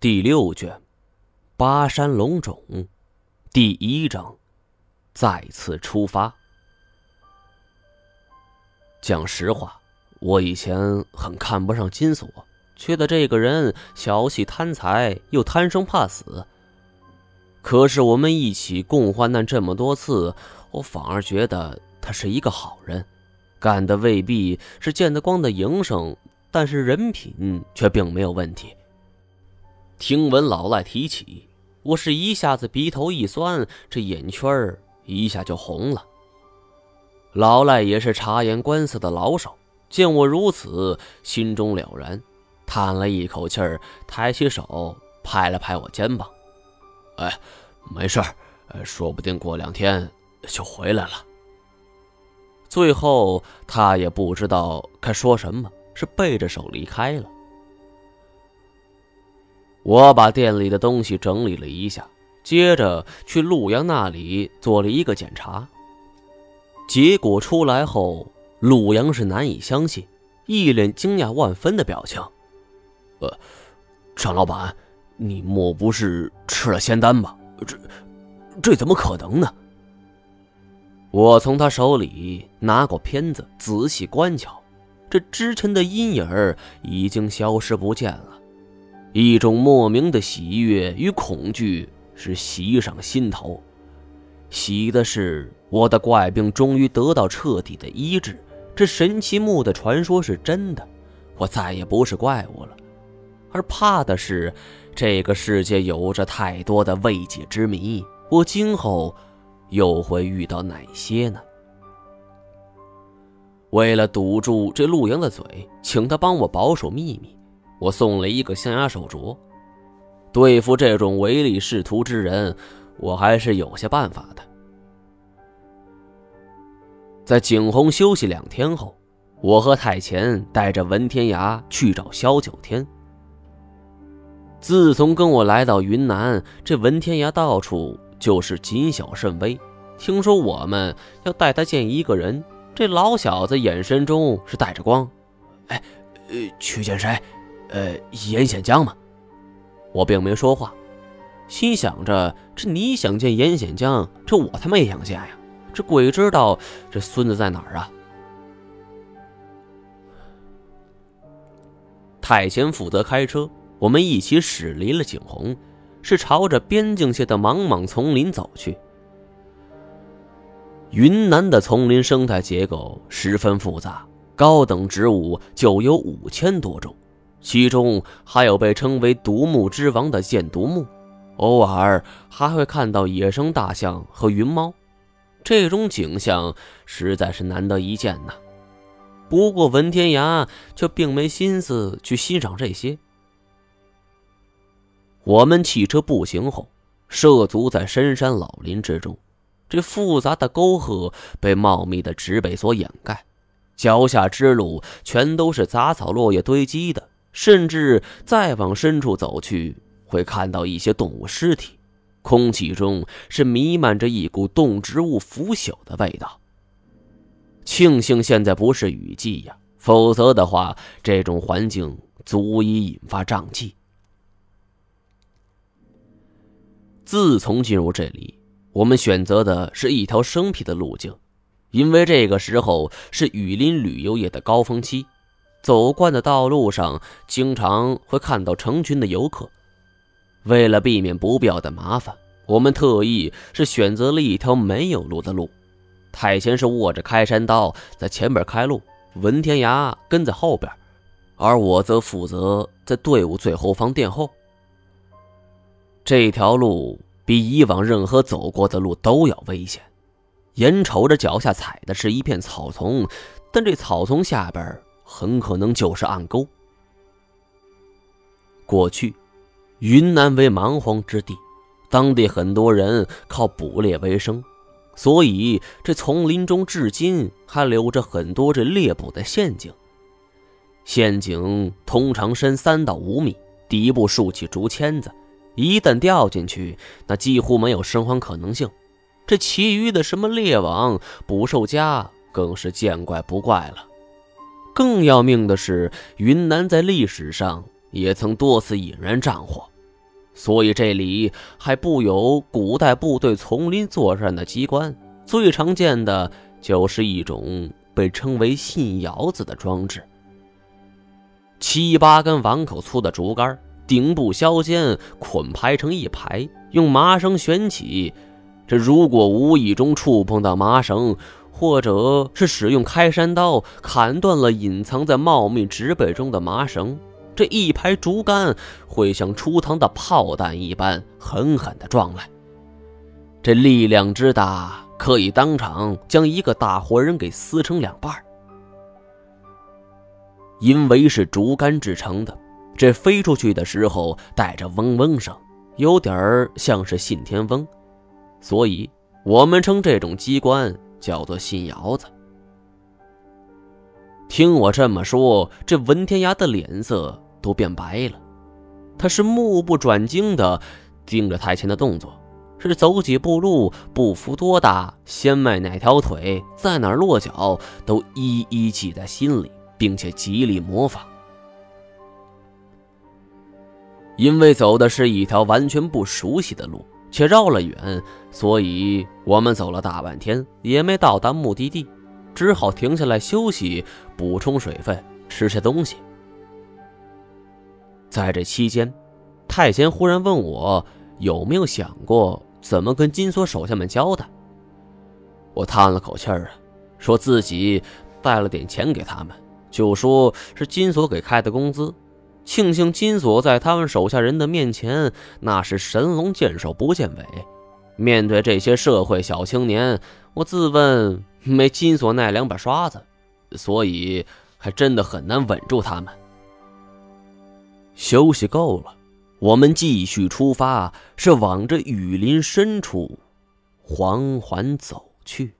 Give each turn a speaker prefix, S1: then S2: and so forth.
S1: 第六卷，《巴山龙种》，第一章，再次出发。讲实话，我以前很看不上金锁，觉得这个人小气贪财，又贪生怕死。可是我们一起共患难这么多次，我反而觉得他是一个好人，干的未必是见得光的营生，但是人品却并没有问题。听闻老赖提起，我是一下子鼻头一酸，这眼圈儿一下就红了。老赖也是察言观色的老手，见我如此，心中了然，叹了一口气儿，抬起手拍了拍我肩膀：“哎，没事儿，说不定过两天就回来了。”最后他也不知道该说什么，是背着手离开了。我把店里的东西整理了一下，接着去陆阳那里做了一个检查。结果出来后，陆阳是难以相信，一脸惊讶万分的表情。呃，张老板，你莫不是吃了仙丹吧？这，这怎么可能呢？我从他手里拿过片子，仔细观瞧，这之前的阴影已经消失不见了。一种莫名的喜悦与恐惧是袭上心头，喜的是我的怪病终于得到彻底的医治，这神奇木的传说是真的，我再也不是怪物了；而怕的是，这个世界有着太多的未解之谜，我今后又会遇到哪些呢？为了堵住这陆阳的嘴，请他帮我保守秘密。我送了一个象牙手镯，对付这种唯利是图之人，我还是有些办法的。在景洪休息两天后，我和太乾带着文天涯去找萧九天。自从跟我来到云南，这文天涯到处就是谨小慎微。听说我们要带他见一个人，这老小子眼神中是带着光。哎，呃，去见谁？呃，严显江嘛，我并没说话，心想着：这你想见严显江，这我他妈也想见呀！这鬼知道这孙子在哪儿啊！太监负责开车，我们一起驶离了景洪，是朝着边境线的莽莽丛林走去。云南的丛林生态结构十分复杂，高等植物就有五千多种。其中还有被称为独木之王的箭毒木，偶尔还会看到野生大象和云猫，这种景象实在是难得一见呐。不过文天涯却并没心思去欣赏这些。我们汽车步行后，涉足在深山老林之中，这复杂的沟壑被茂密的植被所掩盖，脚下之路全都是杂草落叶堆积的。甚至再往深处走去，会看到一些动物尸体，空气中是弥漫着一股动植物腐朽的味道。庆幸现在不是雨季呀，否则的话，这种环境足以引发瘴气。自从进入这里，我们选择的是一条生僻的路径，因为这个时候是雨林旅游业的高峰期。走惯的道路上，经常会看到成群的游客。为了避免不必要的麻烦，我们特意是选择了一条没有路的路。太前是握着开山刀在前边开路，文天涯跟在后边，而我则负责在队伍最后方殿后。这条路比以往任何走过的路都要危险，眼瞅着脚下踩的是一片草丛，但这草丛下边……很可能就是暗沟。过去，云南为蛮荒之地，当地很多人靠捕猎为生，所以这丛林中至今还留着很多这猎捕的陷阱。陷阱通常深三到五米，底部竖起竹签子，一旦掉进去，那几乎没有生还可能性。这其余的什么猎网、捕兽夹，更是见怪不怪了。更要命的是，云南在历史上也曾多次引燃战火，所以这里还布有古代部队丛林作战的机关。最常见的就是一种被称为信窑子的装置，七八根碗口粗的竹竿，顶部削尖，捆排成一排，用麻绳悬起。这如果无意中触碰到麻绳，或者是使用开山刀砍断了隐藏在茂密植被中的麻绳，这一排竹竿会像出膛的炮弹一般狠狠地撞来。这力量之大，可以当场将一个大活人给撕成两半。因为是竹竿制成的，这飞出去的时候带着嗡嗡声，有点像是信天翁。所以，我们称这种机关叫做信窑子。听我这么说，这文天涯的脸色都变白了。他是目不转睛的盯着台前的动作，是走几步路，步幅多大，先迈哪条腿，在哪落脚，都一一记在心里，并且极力模仿。因为走的是一条完全不熟悉的路。却绕了远，所以我们走了大半天也没到达目的地，只好停下来休息，补充水分，吃些东西。在这期间，太监忽然问我有没有想过怎么跟金锁手下们交代。我叹了口气儿啊，说自己带了点钱给他们，就说是金锁给开的工资。庆幸金锁在他们手下人的面前，那是神龙见首不见尾。面对这些社会小青年，我自问没金锁那两把刷子，所以还真的很难稳住他们。休息够了，我们继续出发，是往着雨林深处缓缓走去。